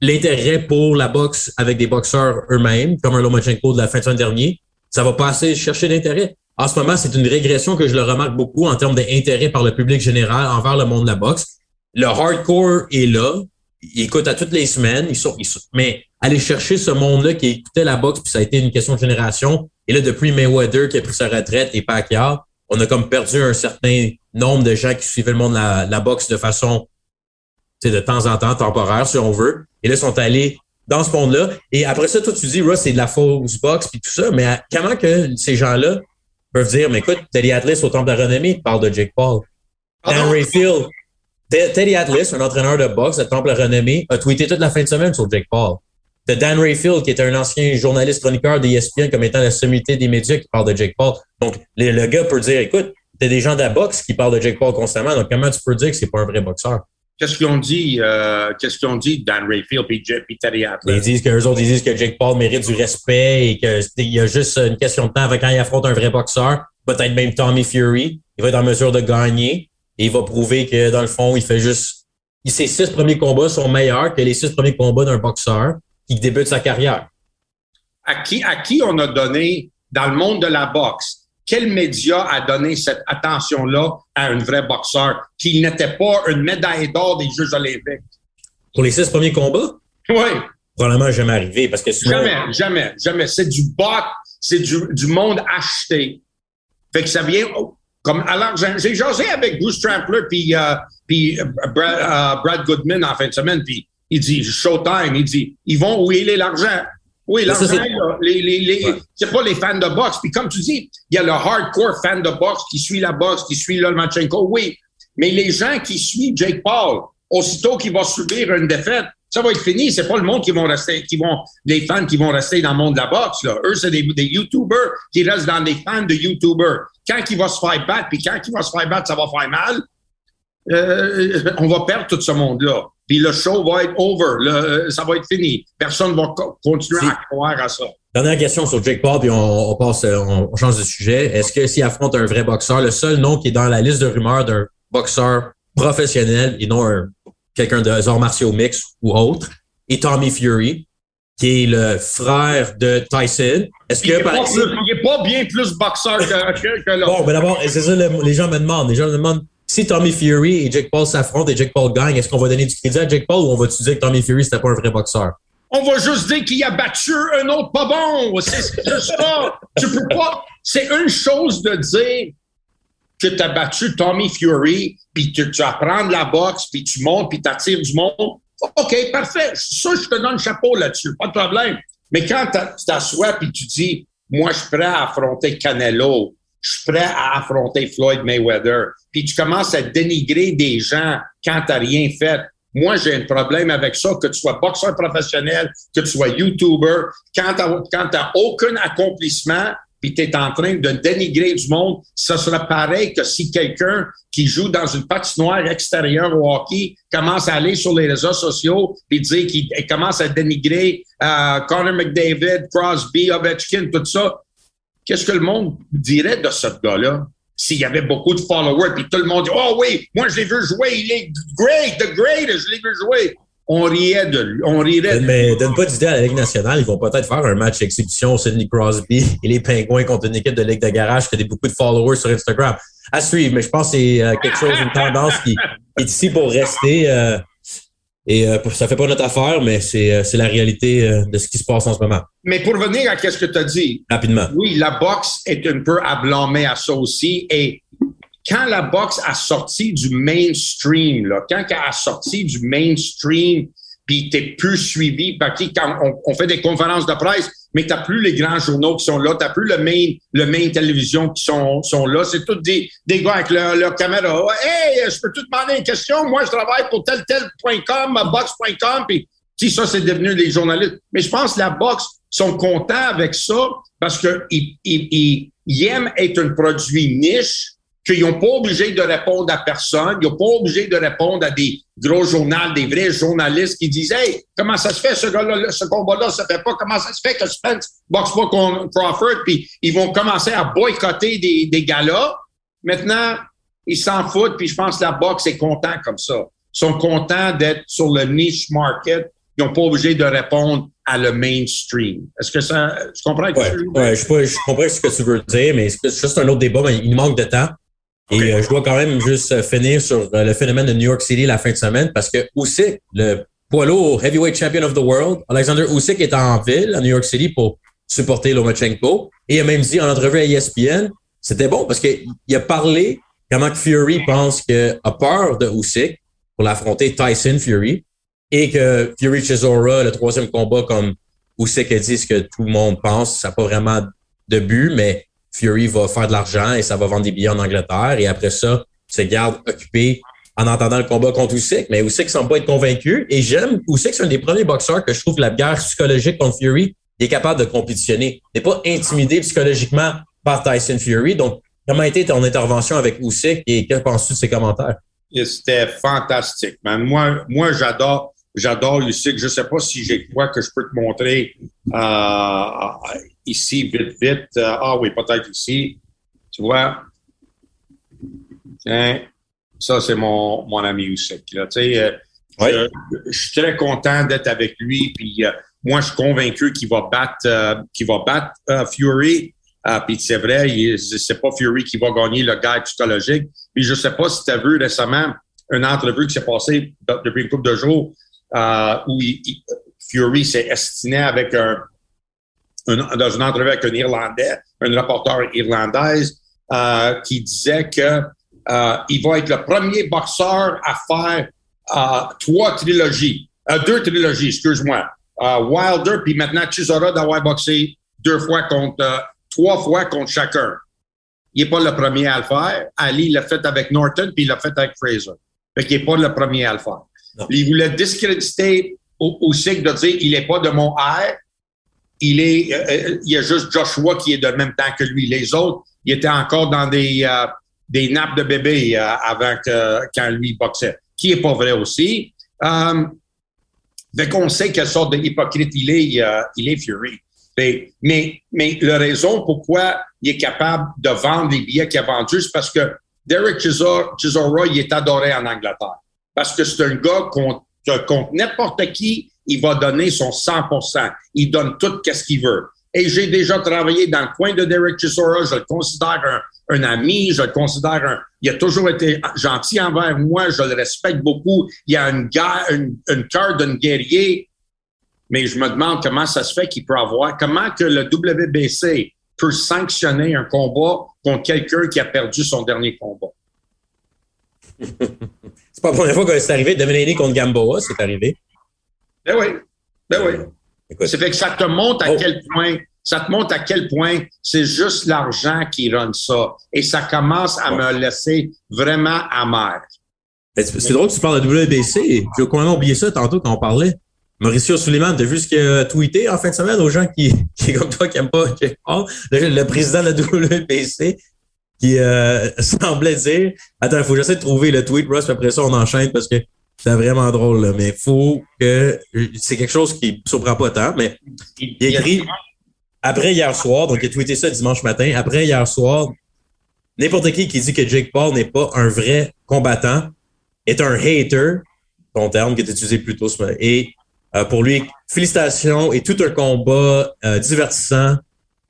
l'intérêt pour la boxe avec des boxeurs eux-mêmes, comme un Lomachenko de la fin de semaine dernier, ça va passer chercher l'intérêt. En ce moment, c'est une régression que je le remarque beaucoup en termes d'intérêt par le public général envers le monde de la boxe. Le hardcore est là. Il écoute à toutes les semaines. Mais aller chercher ce monde-là qui écoutait la boxe, puis ça a été une question de génération. Et là, depuis Mayweather qui a pris sa retraite et Pacquiao, on a comme perdu un certain nombre de gens qui suivaient le monde de la, boxe de façon, de temps en temps, temporaire, si on veut. Et là, ils sont allés dans ce monde-là. Et après ça, toi, tu dis, Russ, c'est de la fausse boxe puis tout ça. Mais comment que ces gens-là peuvent dire, mais écoute, Teddy Atlas au Temple de la Renommée parle de Jake Paul. Dan Rayfield. Teddy Atlas, un entraîneur de boxe de Temple de la Renommée, a tweeté toute la fin de semaine sur Jake Paul. De Dan Rayfield, qui est un ancien journaliste chroniqueur d'ESPN comme étant la sommité des médias qui parle de Jake Paul. Donc, le, gars peut dire, écoute, t'as des gens de la boxe qui parlent de Jake Paul constamment, donc comment tu peux dire que c'est pas un vrai boxeur? Qu'est-ce qu'ils ont dit, euh, qu'est-ce qu'ils ont dit, Dan Rayfield et Terry Ils disent qu'eux autres, ils disent que Jake Paul mérite du respect et qu'il y a juste une question de temps avant quand il affronte un vrai boxeur, peut-être même Tommy Fury, il va être en mesure de gagner. Et il va prouver que dans le fond, il fait juste, ses six premiers combats sont meilleurs que les six premiers combats d'un boxeur qui débute sa carrière. À qui, à qui on a donné, dans le monde de la boxe, quel média a donné cette attention-là à un vrai boxeur qui n'était pas une médaille d'or des Jeux olympiques? Pour les six premiers combats? Oui. probablement jamais arriver parce que Jamais, jamais, jamais. C'est du bot, c'est du, du monde acheté. Fait que ça vient comme alors j'ai jasé avec Bruce Trampler puis euh, puis euh, Brad, euh, Brad, Goodman en fin de semaine puis il dit Showtime, il dit ils vont où il est l'argent? Oui, l'argent, les, les, les, c'est pas les fans de boxe. Puis comme tu dis, il y a le hardcore fan de boxe qui suit la boxe, qui suit Lomachenko, oui. Mais les gens qui suivent Jake Paul, aussitôt qu'il va subir une défaite, ça va être fini. C'est pas le monde qui vont rester, qui vont, des fans qui vont rester dans le monde de la boxe, là. Eux, c'est des, des YouTubers qui restent dans des fans de YouTubers. Quand il va se faire battre, puis quand il va se faire battre, ça va faire mal, euh, on va perdre tout ce monde-là. Puis le show va être over. Le, ça va être fini. Personne va continuer à croire à ça. Dernière question sur Jake Paul, puis on, on passe, on, on, change de sujet. Est-ce que s'il affronte un vrai boxeur, le seul nom qui est dans la liste de rumeurs d'un boxeur professionnel et non un quelqu'un de arts martiaux mix ou autre, et Tommy Fury, qui est le frère de Tyson. Est-ce que, il n'est pas, bien plus boxeur que, que, l'autre. Bon, mais d'abord, c'est ça, les gens me demandent. Les gens me demandent si Tommy Fury et Jake Paul s'affrontent et Jake Paul gagne, est-ce qu'on va donner du crédit à Jake Paul ou on va dire que Tommy Fury, c'était pas un vrai boxeur? On va juste dire qu'il a battu un autre pas bon. C'est ça. tu peux pas. C'est une chose de dire que tu as battu Tommy Fury, puis tu, tu apprends de la boxe, puis tu montes, puis tu attires du monde. OK, parfait. Ça, je te donne le chapeau là-dessus, pas de problème. Mais quand tu t'assois puis tu dis, moi, je suis prêt à affronter Canelo, je suis prêt à affronter Floyd Mayweather, puis tu commences à dénigrer des gens quand tu n'as rien fait. Moi, j'ai un problème avec ça, que tu sois boxeur professionnel, que tu sois YouTuber, quand tu n'as aucun accomplissement, puis tu es en train de dénigrer du monde, ça serait pareil que si quelqu'un qui joue dans une patinoire extérieure au hockey commence à aller sur les réseaux sociaux et dire qu'il commence à dénigrer euh, Connor McDavid, Crosby, Ovechkin, tout ça. Qu'est-ce que le monde dirait de ce gars-là? S'il y avait beaucoup de followers, puis tout le monde dit Oh oui, moi je l'ai vu jouer, il est great, the greatest, je l'ai vu jouer on riait de lui. On rirait Mais donne pas d'idée à la Ligue nationale. Ils vont peut-être faire un match exhibition Sidney Crosby et les Pingouins contre une équipe de Ligue de garage qui a beaucoup de followers sur Instagram. À suivre, mais je pense que c'est euh, quelque chose, une tendance qui, est ici pour rester. Euh, et euh, ça fait pas notre affaire, mais c'est la réalité de ce qui se passe en ce moment. Mais pour revenir à ce que tu as dit. Rapidement. Oui, la boxe est un peu à blâmer à ça aussi. Et quand la boxe a sorti du mainstream, là, quand elle a sorti du mainstream, puis t'es plus suivi par qui, quand on, fait des conférences de presse, mais t'as plus les grands journaux qui sont là, t'as plus le main, le main télévision qui sont, sont là. C'est tous des, des gars avec leur, leur caméra. Hey, je peux te demander une question? Moi, je travaille pour tel tel.com, box.com, puis si ça, c'est devenu des journalistes. Mais je pense que la boxe sont contents avec ça parce que ils, ils, ils aiment être un produit niche qu'ils n'ont pas obligé de répondre à personne, ils n'ont pas obligé de répondre à des gros journaux, des vrais journalistes qui disent Hey, comment ça se fait ce gars-là, ce combat-là se fait pas, comment ça se fait que Spence boxe pas contre Crawford, puis ils vont commencer à boycotter des, des gars-là. Maintenant, ils s'en foutent, puis je pense que la boxe est content comme ça. Ils sont contents d'être sur le niche market. Ils n'ont pas obligé de répondre à le mainstream. Est-ce que ça. Tu comprends? Ouais, ouais, je, je, comprends ce que tu veux dire, mais c'est juste un autre débat, mais il manque de temps. Et euh, je dois quand même juste euh, finir sur euh, le phénomène de New York City la fin de semaine parce que Usyk, le poids lourd heavyweight champion of the world, Alexander Usyk est en ville à New York City pour supporter Lomachenko. Et il a même dit en entrevue à ESPN, c'était bon parce qu'il a parlé comment Fury pense qu'il a peur de Usyk pour l'affronter Tyson Fury et que Fury Chisora, le troisième combat comme Usyk a dit ce que tout le monde pense, ça n'a pas vraiment de but, mais Fury va faire de l'argent et ça va vendre des billets en Angleterre. Et après ça, se garde occupé en entendant le combat contre Usyk. Mais Usyk semble pas être convaincu. Et j'aime Usyk, c'est un des premiers boxeurs que je trouve que la guerre psychologique contre Fury est capable de compétitionner. Il n'est pas intimidé psychologiquement par Tyson Fury. Donc, comment a été ton intervention avec Usyk et que penses-tu de ses commentaires? C'était fantastique, man. Moi, moi j'adore j'adore Usyk. Je sais pas si j'ai quoi que je peux te montrer. Euh, ici, vite, vite. Euh, ah oui, peut-être ici. Tu vois? Tiens, ça, c'est mon, mon ami Usyk. Là. Tu sais, euh, je, suis très content d'être avec lui. Puis euh, moi, je suis convaincu qu'il va battre, qu'il va battre Fury. puis c'est vrai, c'est pas Fury qui va gagner le guide psychologique. Puis je sais pas si tu as vu récemment une entrevue qui s'est passée depuis une couple de jours où il, Fury s'est estiné avec un, dans une entrevue avec un Irlandais, un reporter irlandaise, euh, qui disait que euh, il va être le premier boxeur à faire euh, trois trilogies, euh, deux trilogies, excuse-moi. Wilder, puis maintenant Chisora d'avoir boxé deux fois contre, trois fois contre chacun. Il n'est pas le premier à le faire. Ali l'a fait avec Norton, puis il l'a fait avec Fraser. Fait qu'il n'est pas le premier à le faire. Il voulait discréditer aussi de dire il n'est pas de mon air. Il est, il y a juste Joshua qui est de même temps que lui. Les autres, il était encore dans des, euh, des nappes de bébé euh, avant que quand lui boxait, qui est pas vrai aussi. Euh, fait qu'on sait quelle sorte d'hypocrite il est, euh, il est Fury. Mais, mais, mais la raison pourquoi il est capable de vendre les billets qu'il a vendus, c'est parce que Derek Chisora, il est adoré en Angleterre. Parce que c'est un gars contre, contre n'importe qui, il va donner son 100% Il donne tout ce qu'il veut. Et j'ai déjà travaillé dans le coin de Derek Chisora. Je le considère un, un, ami. Je le considère un. Il a toujours été gentil envers moi. Je le respecte beaucoup. Il a une, une, une cœur d'un guerrier. Mais je me demande comment ça se fait qu'il peut avoir. Comment que le WBC peut sanctionner un combat contre quelqu'un qui a perdu son dernier combat. C'est pas la première fois que c'est arrivé. Devenir contre Gamboa, c'est arrivé. Ben oui. Ben oui. C'est fait que ça te montre à oh. quel point, ça te montre à quel point c'est juste l'argent qui run ça. Et ça commence à me laisser vraiment amer. C'est drôle que tu parles de WBC. J'ai complètement oublié ça tantôt quand on parlait. Mauricio Suleiman, t'as vu ce qu'il a tweeté en fin de semaine aux gens qui, qui comme toi, qui n'aiment pas Le, président de la WBC qui euh, semblait dire Attends, il faut que j'essaie de trouver le tweet, Russ, puis après ça, on enchaîne parce que c'est vraiment drôle, là, mais faut que. C'est quelque chose qui ne surprend pas tant, mais il écrit après hier soir, donc il a tweeté ça dimanche matin, après hier soir, n'importe qui qui dit que Jake Paul n'est pas un vrai combattant est un hater, ton terme qui est utilisé plus tôt ce matin. Et euh, pour lui, félicitations et tout un combat euh, divertissant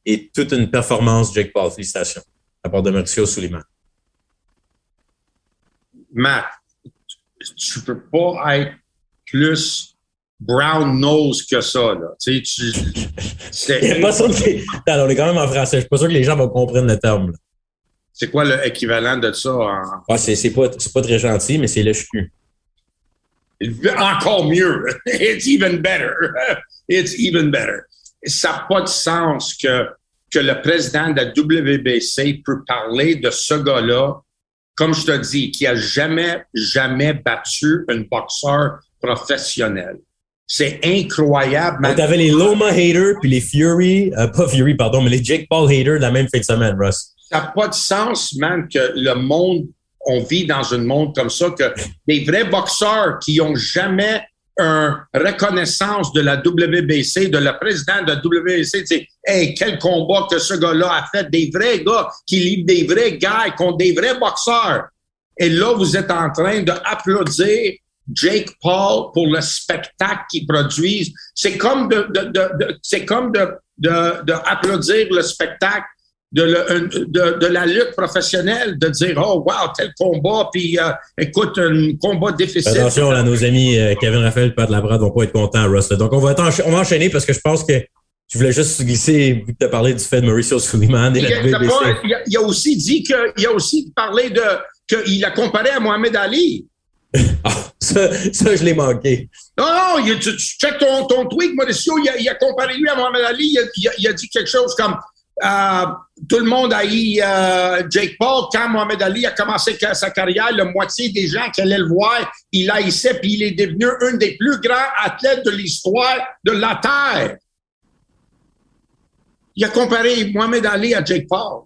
et toute une performance, Jake Paul. Félicitations. À part de Mauricio Suleiman? Matt, tu peux pas être plus brown nose que ça. Là. Tu sais, tu, pas sûr que... on est quand même en français. Je suis pas sûr que les gens vont comprendre le terme. C'est quoi l'équivalent de ça? En... Ah, c'est pas, pas très gentil, mais c'est le cul. Encore mieux. It's even better. It's even better. Ça n'a pas de sens que, que le président de la WBC peut parler de ce gars-là comme je te dis, qui a jamais, jamais battu un boxeur professionnel. C'est incroyable. Tu avais les Loma haters puis les Fury, euh, pas Fury, pardon, mais les Jake Paul haters la même fin de semaine, Russ. Ça n'a pas de sens, man, que le monde, on vit dans un monde comme ça, que des vrais boxeurs qui ont jamais une reconnaissance de la WBC, de le président de la WBC, tu hey, quel combat que ce gars-là a fait, des vrais gars qui livrent des vrais gars contre des vrais boxeurs. Et là, vous êtes en train d'applaudir Jake Paul pour le spectacle qu'ils produisent. C'est comme de, c'est comme de, le spectacle de, de, de, la lutte professionnelle, de dire oh wow tel combat, puis euh, écoute un combat difficile. Attention, là, nos amis euh, Kevin Raphaël, Pat Labrade vont pas être contents, Russ. Donc on va, on va enchaîner parce que je pense que tu voulais juste glisser, vu que tu as parlé du fait de Mauricio Suleiman et il, la il, a, il a aussi dit que, il a aussi parlé de qu'il a comparé à Mohamed Ali. ah, ça, ça, je l'ai manqué. Non, non, il, tu, tu check ton, ton tweet, Mauricio, il a, il a comparé lui à Mohamed Ali, il a, il a dit quelque chose comme euh, tout le monde a eu euh, Jake Paul. Quand Mohamed Ali a commencé sa carrière, la moitié des gens qui allaient le voir, il haïssait, puis il est devenu un des plus grands athlètes de l'histoire de la Terre. Il a comparé Mohamed Ali à Jake Paul.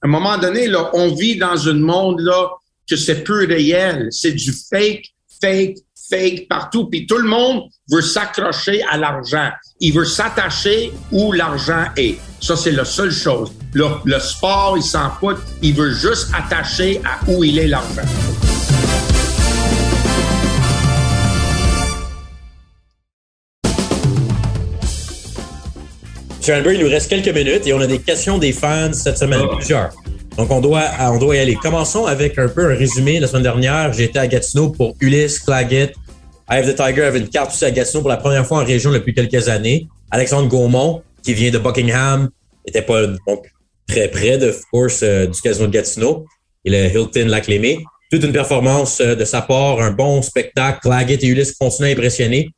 À un moment donné, là, on vit dans un monde là, que c'est peu réel. C'est du fake, fake, fake partout. Puis tout le monde veut s'accrocher à l'argent. Il veut s'attacher où l'argent est. Ça, c'est la seule chose. Le, le sport, il s'en fout. Il veut juste attacher à où il est l'argent. Chandler, il nous reste quelques minutes et on a des questions des fans cette semaine, oh. plusieurs. Donc, on doit, on doit y aller. Commençons avec un peu un résumé. La semaine dernière, j'étais à Gatineau pour Ulysse, Claggett, Eye of the Tiger avait une carte aussi à Gatineau pour la première fois en région depuis quelques années. Alexandre Gaumont, qui vient de Buckingham, était pas donc, très près, de course, euh, du casino de Gatineau. Et le Hilton Lac-Lémé. Toute une performance euh, de sa part, un bon spectacle. Claggett et Ulysse continuent à impressionner.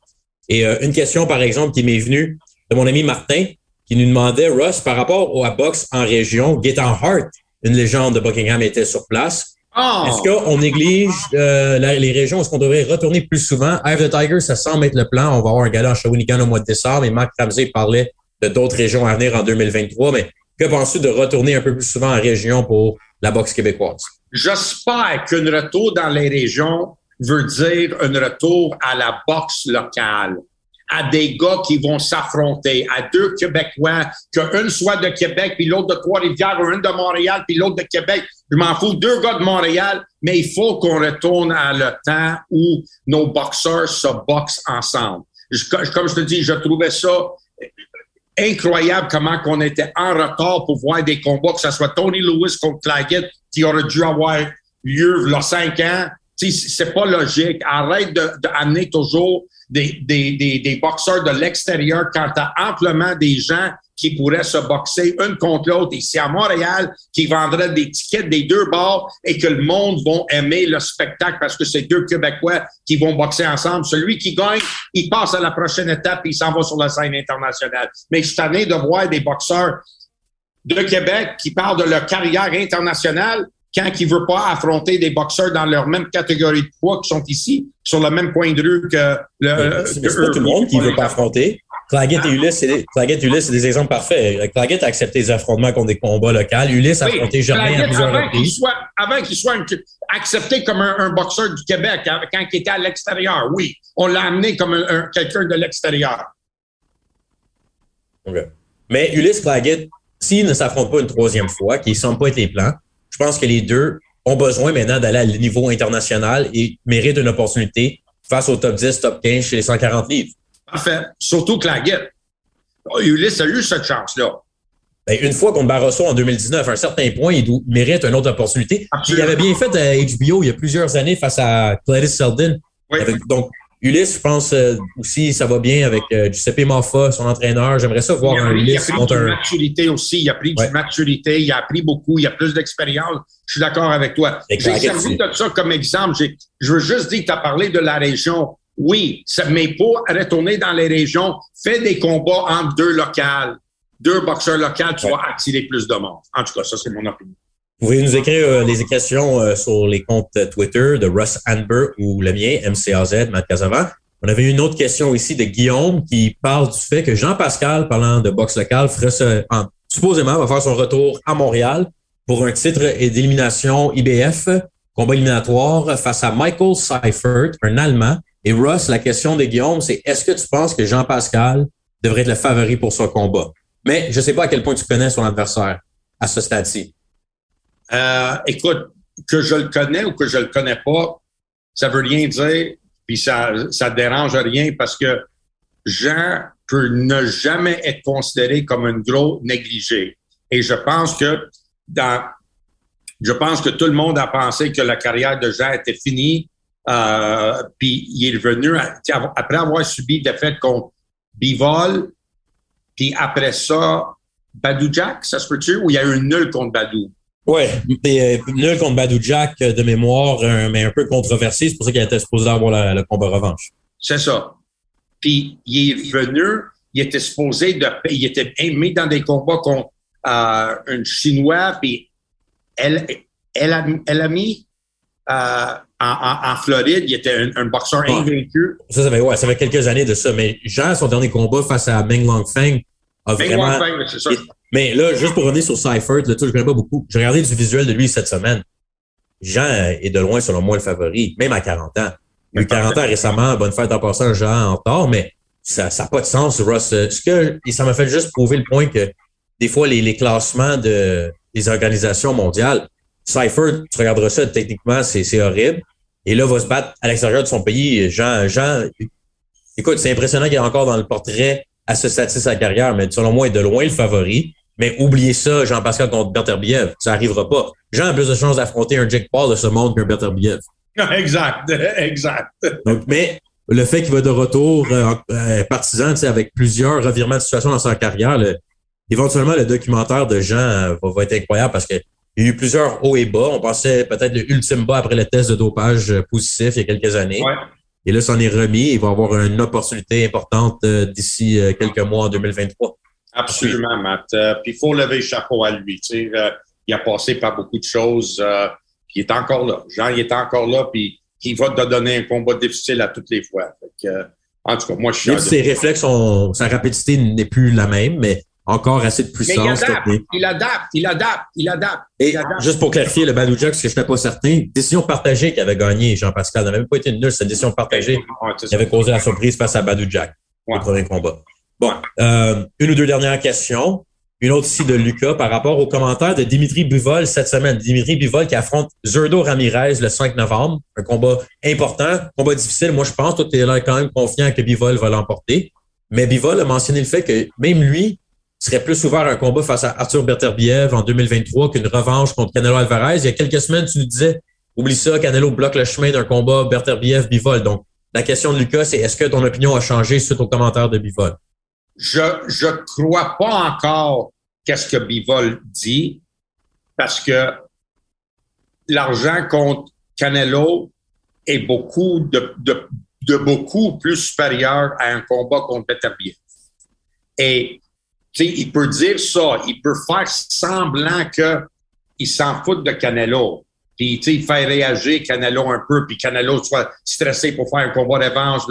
Et euh, une question, par exemple, qui m'est venue de mon ami Martin, qui nous demandait, Russ, par rapport au box en région, Gaetan Hart, une légende de Buckingham, était sur place. Oh. Est-ce qu'on néglige euh, les régions? Est-ce qu'on devrait retourner plus souvent? Eye of the Tiger, ça semble être le plan. On va avoir un gala en Shawinigan au mois de décembre et Marc Ramsey parlait de d'autres régions à venir en 2023. Mais que penses-tu de retourner un peu plus souvent en région pour la boxe québécoise? J'espère qu'un retour dans les régions veut dire un retour à la boxe locale à des gars qui vont s'affronter, à deux Québécois, qu'un soit de Québec, puis l'autre de Trois-Rivières, ou un de Montréal, puis l'autre de Québec. Je m'en fous, deux gars de Montréal, mais il faut qu'on retourne à le temps où nos boxeurs se boxent ensemble. comme je te dis, je trouvais ça incroyable comment qu'on était en retard pour voir des combats, que ce soit Tony Lewis contre Claggett, qui aurait dû avoir lieu il y a cinq ans. C'est pas logique. Arrête d'amener toujours des, des, des, boxeurs de l'extérieur quand tu as amplement des gens qui pourraient se boxer une contre l'autre ici à Montréal, qui vendraient des tickets des deux bords et que le monde va aimer le spectacle parce que c'est deux Québécois qui vont boxer ensemble. Celui qui gagne, il passe à la prochaine étape et il s'en va sur la scène internationale. Mais je suis tanné de voir des boxeurs de Québec qui parlent de leur carrière internationale quand il veut pas affronter des boxeurs dans leur même catégorie de poids qui sont ici, sur le même coin de rue que le. C'est pas tout le monde qui veut pas affronter. Claggett et Ulysse, c'est Claggett et Ulysse, c'est des exemples parfaits. Claggett a accepté les affrontements contre des combats locaux. Ulysse a affronté Germain à plusieurs reprises. avant qu'il soit accepté comme un, boxeur du Québec, hein, quand il était à l'extérieur, oui. On l'a amené comme un, quelqu'un de l'extérieur. Mais Ulysse Claggett, s'il ne s'affronte pas une troisième fois, qui ne semble pas être les plans, je pense que les deux ont besoin maintenant d'aller à niveau international et méritent une opportunité face au top 10, top 15 chez les 140 livres. Parfait. Surtout que la guette. Ulysse a eu cette chance-là. Ben, une fois contre Barroso en 2019, à un certain point, il mérite une autre opportunité. Il avait bien fait à HBO il y a plusieurs années face à Gladys Seldin. donc, Ulysse, je pense euh, aussi, ça va bien avec euh, Giuseppe Maffa, son entraîneur. J'aimerais ça voir un Ulysse Il a pris de maturité aussi. Il a pris de maturité. Il a appris beaucoup. Il a plus d'expérience. Je suis d'accord avec toi. J'ai servi de ça comme exemple. Je veux juste dire que tu as parlé de la région. Oui, mais pour retourner dans les régions, fais des combats entre deux locales. Deux boxeurs locaux, tu vas attirer plus de monde. En tout cas, ça, c'est mon opinion. Vous pouvez nous écrire euh, des questions euh, sur les comptes Twitter de Russ Anber ou le mien, MCAZ, Matt Casavant. On avait une autre question ici de Guillaume qui parle du fait que Jean-Pascal, parlant de boxe locale, ferait supposément va faire son retour à Montréal pour un titre d'élimination IBF, combat éliminatoire face à Michael Seifert, un Allemand. Et Russ, la question de Guillaume, c'est est-ce que tu penses que Jean-Pascal devrait être le favori pour ce combat? Mais je ne sais pas à quel point tu connais son adversaire à ce stade-ci. Euh, écoute, que je le connais ou que je le connais pas, ça veut rien dire, puis ça ça dérange rien parce que Jean peut ne jamais être considéré comme un gros négligé. Et je pense que dans je pense que tout le monde a pensé que la carrière de Jean était finie. Euh, puis il est revenu après avoir subi des défaite contre Bivol, puis après ça, Badou Jack, ça se peut-tu, ou il y a eu un nul contre Badou? Oui, euh, nul contre Badou Jack euh, de mémoire, mais un peu controversé. C'est pour ça qu'il était supposé avoir le combat revanche. C'est ça. Puis il est venu, il était supposé de. Il était mis dans des combats contre euh, un Chinois, puis elle, elle, a, elle a mis euh, en, en, Floride, il était un, boxeur invaincu. Ça, ça fait, ouais, ça fait quelques années de ça. Mais Jean, son dernier combat face à Meng Longfeng, a Meng vraiment. Longfeng, c'est ça. Mais là, juste pour revenir sur Seifert, là, je ne connais pas beaucoup. J'ai regardé du visuel de lui cette semaine. Jean est de loin, selon moi, le favori, même à 40 ans. Il a eu 40 ans récemment, bonne fête en passant, Jean en tort, mais ça n'a pas de sens, Ross. Ce que, et ça m'a fait juste prouver le point que des fois, les, les classements de, des organisations mondiales, Seifert, tu regarderas ça, techniquement, c'est horrible. Et là, va se battre à l'extérieur de son pays. Jean, Jean, écoute, c'est impressionnant qu'il est encore dans le portrait à stade de sa carrière, mais selon moi, il est de loin le favori. Mais oubliez ça, Jean-Pascal contre Berterbiev. Ça n'arrivera pas. Jean a plus de chances d'affronter un Jake Paul de ce monde qu'un Berterbiev. Exact, exact. Donc, mais le fait qu'il va de retour euh, euh partisan, avec plusieurs revirements de situation dans sa carrière, éventuellement, le documentaire de Jean euh, va, être incroyable parce qu'il y a eu plusieurs hauts et bas. On pensait peut-être le ultime bas après le test de dopage positif il y a quelques années. Et là, c'en est remis. Il va avoir une opportunité importante d'ici quelques mois en 2023. Absolument, Matt. puis il faut lever le chapeau à lui. il a passé par beaucoup de choses. puis il est encore là. Jean, il est encore là. Puis qui va te donner un combat difficile à toutes les fois. en tout cas, moi, je suis. Ses réflexes, sa rapidité n'est plus la même, mais encore assez de puissance. il, adapte, il adapte, il adapte, Et juste pour clarifier, le Badou Jack, parce que je n'étais pas certain, décision partagée qui avait gagné Jean-Pascal. n'avait même pas été nulle, cette décision partagée qui avait causé la surprise face à Badou Jack, le premier combat. Bon, euh, une ou deux dernières questions. Une autre ici de Lucas par rapport aux commentaires de Dimitri Buvol cette semaine. Dimitri Buvol qui affronte Zurdo Ramirez le 5 novembre. Un combat important, combat difficile. Moi, je pense, toi, tu es là quand même confiant que Bivol va l'emporter. Mais Bivol a mentionné le fait que même lui serait plus ouvert à un combat face à Arthur Berterbiev en 2023 qu'une revanche contre Canelo Alvarez. Il y a quelques semaines, tu nous disais, oublie ça, Canelo bloque le chemin d'un combat Berterbiev-Bivol. Donc, la question de Lucas, c'est est-ce que ton opinion a changé suite aux commentaires de Bivol? Je je crois pas encore qu'est-ce que Bivol dit parce que l'argent contre Canelo est beaucoup de, beaucoup plus supérieur à un combat contre Beterbiev. Et il peut dire ça, il peut faire semblant que il s'en fout de Canelo. Puis, il fait réagir Canelo un peu, puis Canelo soit stressé pour faire un combat revanche.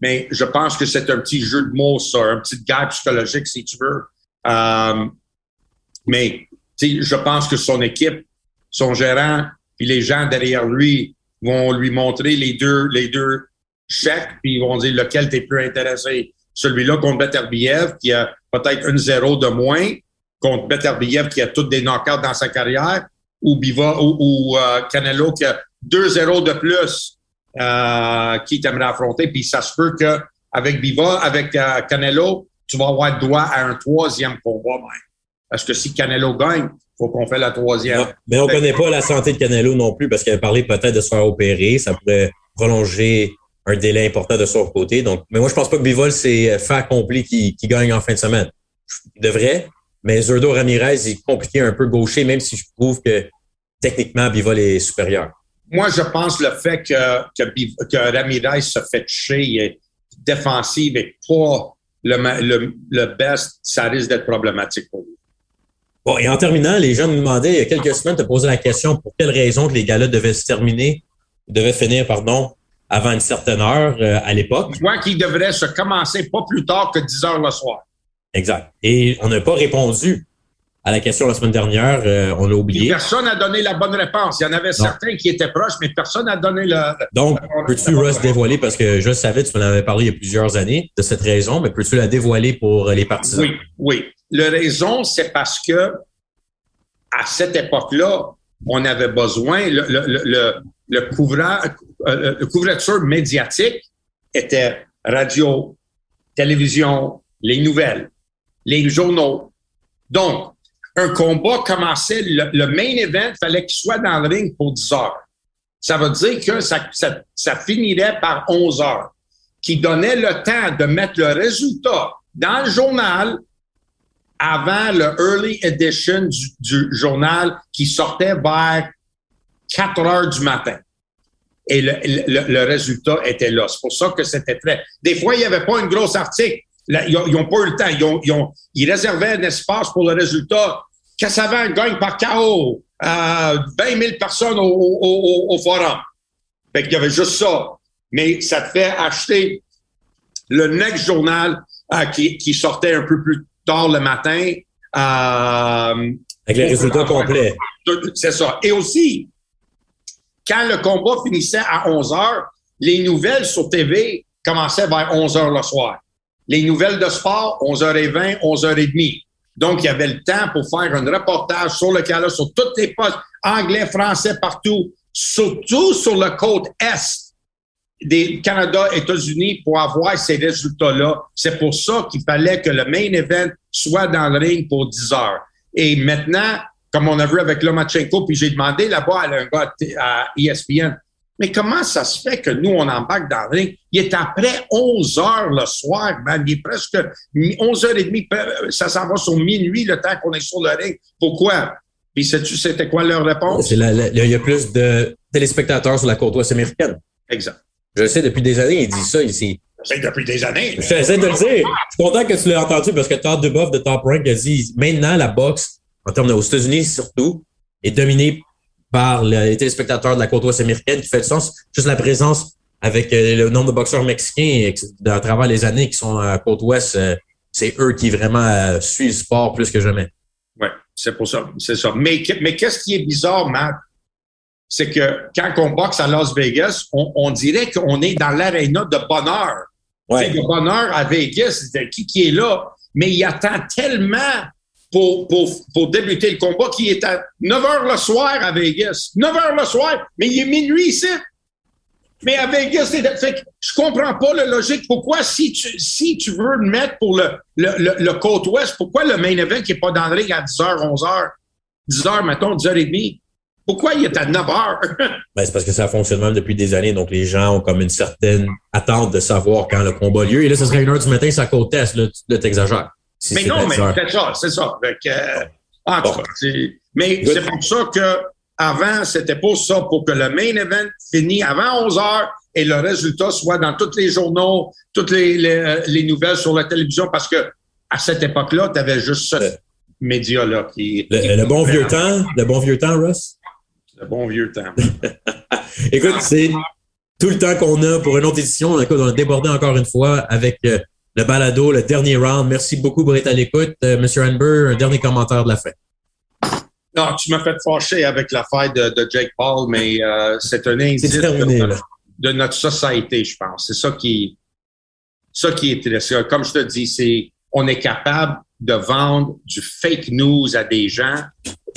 Mais je pense que c'est un petit jeu de mots, ça, un petit guerre psychologique, si tu veux. Euh, mais je pense que son équipe, son gérant, puis les gens derrière lui vont lui montrer les deux, les deux chèques, puis ils vont dire lequel t'es plus intéressé? Celui-là contre Beterbiev, qui a peut-être une zéro de moins, contre Beterbiev, qui a toutes des knockouts dans sa carrière, ou Biva ou, ou euh, Canelo, qui a deux zéros de plus euh, qui t'aimerait affronter. Puis ça se peut qu'avec Biva, avec euh, Canelo, tu vas avoir droit à un troisième combat même. Parce que si Canelo gagne, faut qu'on fait la troisième. mais on ne connaît pas la santé de Canelo non plus parce qu'il avait parlé peut-être de se faire opérer. Ça pourrait prolonger un délai important de son côté. Donc, mais moi, je pense pas que Bivol, c'est fait accompli qui, qui gagne en fin de semaine. Il devrait, mais Zurdo Ramirez est compliqué un peu gaucher, même si je trouve que techniquement, Bivol est supérieur. Moi, je pense le fait que, que, que Ramirez se fait toucher défensive et pas le, le, best, ça risque d'être problématique pour lui. Bon, et en terminant, les gens me demandaient il y a quelques semaines, te poser la question pour quelle raison que les gars-là devaient se terminer, devaient finir, pardon, avant une certaine heure euh, à l'époque? Je crois qu'ils devraient se commencer pas plus tard que 10 heures le soir. Exact. Et on n'a pas répondu à la question la semaine dernière, euh, on l'a oublié. personne n'a donné la bonne réponse. Il y en avait certains qui étaient proches, mais personne n'a donné la. Donc, peux-tu, Russ, dévoiler, parce que je savais, tu m'en avais parlé il y a plusieurs années de cette raison, mais peux-tu la dévoiler pour les partisans? Oui, oui. La raison, c'est parce que à cette époque-là, on avait besoin, le, le, le, le, euh, le couverture médiatique était radio, télévision, les nouvelles, les journaux. Donc, un combat commençait, le, main event, fallait qu'il soit dans le ring pour 10 heures. Ça veut dire que ça, finirait par 11 heures, qui donnait le temps de mettre le résultat dans le journal avant le early edition du, journal qui sortait vers 4 heures du matin. Et le, résultat était là. C'est pour ça que c'était très... Des fois, il n'y avait pas une grosse article. ils n'ont pas eu le temps. Ils réservaient un espace pour le résultat Cassavant gagne par KO euh, 20 000 personnes au, au, au, forum. Fait qu'il y avait juste ça. Mais ça te fait acheter le Next Journal euh, qui, qui, sortait un peu plus tard le matin. Euh, Avec les résultats complets. C'est ça. Et aussi, quand le combat finissait à 11 heures, les nouvelles sur TV commençaient vers 11 heures le soir. Les nouvelles de sport, 11h20, 11h30. Donc, il y avait le temps pour faire un reportage sur le Canada, sur toutes les postes, anglais, français, partout, surtout sur le côte Est des Canada, États-Unis pour avoir ces résultats-là. C'est pour ça qu'il fallait que le main event soit dans le ring pour 10 heures. Et maintenant, comme on a vu avec Lomachenko, puis j'ai demandé là-bas à un gars à ESPN, Mais comment ça se fait que nous, on embarque dans le ring? Il est après 11 heures le soir, man. Il est presque 11h30. Ça s'en va sur minuit le temps qu'on est sur le ring. Pourquoi? Puis sais-tu c'était quoi leur réponse? il y a plus de téléspectateurs sur la côte ouest américaine. Exact. Je sais, depuis des années, il dit ça ici. C'est depuis des années. J'essaie de le dire. Je suis content que tu l'aies entendu parce que Todd Duboff de Top Rank a dit maintenant la boxe, en termes aux États-Unis surtout, est dominée par les téléspectateurs de la côte ouest américaine qui fait du sens. Juste la présence avec euh, le nombre de boxeurs mexicains à travers les années qui sont à côte ouest, euh, c'est eux qui vraiment euh, suivent le sport plus que jamais. Oui, c'est pour ça. C'est ça. Mais, mais qu'est-ce qui est bizarre, Matt? C'est que quand on boxe à Las Vegas, on, dirait qu'on est dans l'aréna de bonheur. Ouais. Le bonheur à Vegas, qui, qui est là, mais il attend tellement pour, pour, pour débuter le combat qui est à 9 h le soir à Vegas. 9 h le soir, mais il est minuit ici. Mais à Vegas, fait que je comprends pas la logique. Pourquoi, si tu, si tu veux le mettre pour le, le, le, côte ouest, pourquoi le main event qui est pas dans le ring à 10h, 11h, 10h, mettons, 10h30? Pourquoi il est à 9 h? ben, c'est parce que ça fonctionne même depuis des années. Donc, les gens ont comme une certaine attente de savoir quand le combat a lieu. Et là, ce serait une heure du matin, à côte. Là, t'exagères mais non, mais c'est ça, c'est ça. en tout cas, mais c'est pour ça que avant, c'était pas ça pour que le main event finisse avant 11 heures et le résultat soit dans tous les journaux, toutes les, les, nouvelles sur la télévision parce que à cette époque-là, tu avais juste ce média-là qui. Le, bon vieux temps, le bon vieux temps, Russ? Le bon vieux temps. Écoute, c'est tout le temps qu'on a pour une autre édition. on a débordé encore une fois avec euh, le balado, le dernier round. Merci beaucoup pour être à l'écoute. Euh, Monsieur Anber, un dernier commentaire de la fin. Non, tu m'as fait fâcher avec l'affaire de, de Jake Paul, mais euh, c'est un indice de, notre société, je pense. C'est ça qui, ça qui est intéressant. Comme je te dis, c'est on est capable de vendre du fake news à des gens.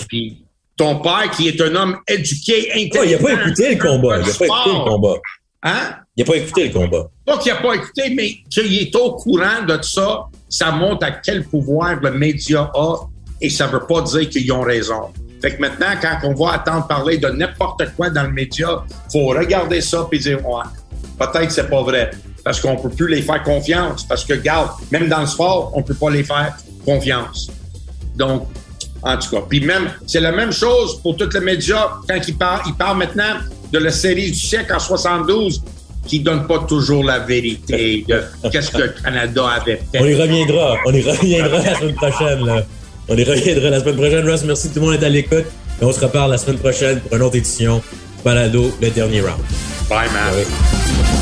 Puis ton père, qui est un homme éduqué, intelligent. il n'a pas écouté le combat. Il n'a pas écouté le combat. Hein? Il n'a pas écouté le combat. Pas qu'il n'a pas écouté, mais qu'il est au courant de ça, ça montre à quel pouvoir le média a et ça ne veut pas dire qu'ils ont raison. Fait que maintenant, quand on va attendre parler de n'importe quoi dans le média, faut regarder ça et dire ouais, peut-être que c'est pas vrai. Parce qu'on peut plus les faire confiance. Parce que, regarde, même dans le sport, on peut pas les faire confiance. Donc, en tout cas. Puis même, c'est la même chose pour tous les médias quand ils parlent, ils parlent maintenant de la série du siècle en 72 qui donne pas toujours la vérité de qu'est-ce que le Canada avait fait. On y reviendra. On y reviendra la semaine prochaine. Là. On y reviendra la semaine prochaine. Russ, merci tout le monde d'être à l'écoute. Et on se reparle la semaine prochaine pour une autre édition. Balado, le dernier round. Bye, man.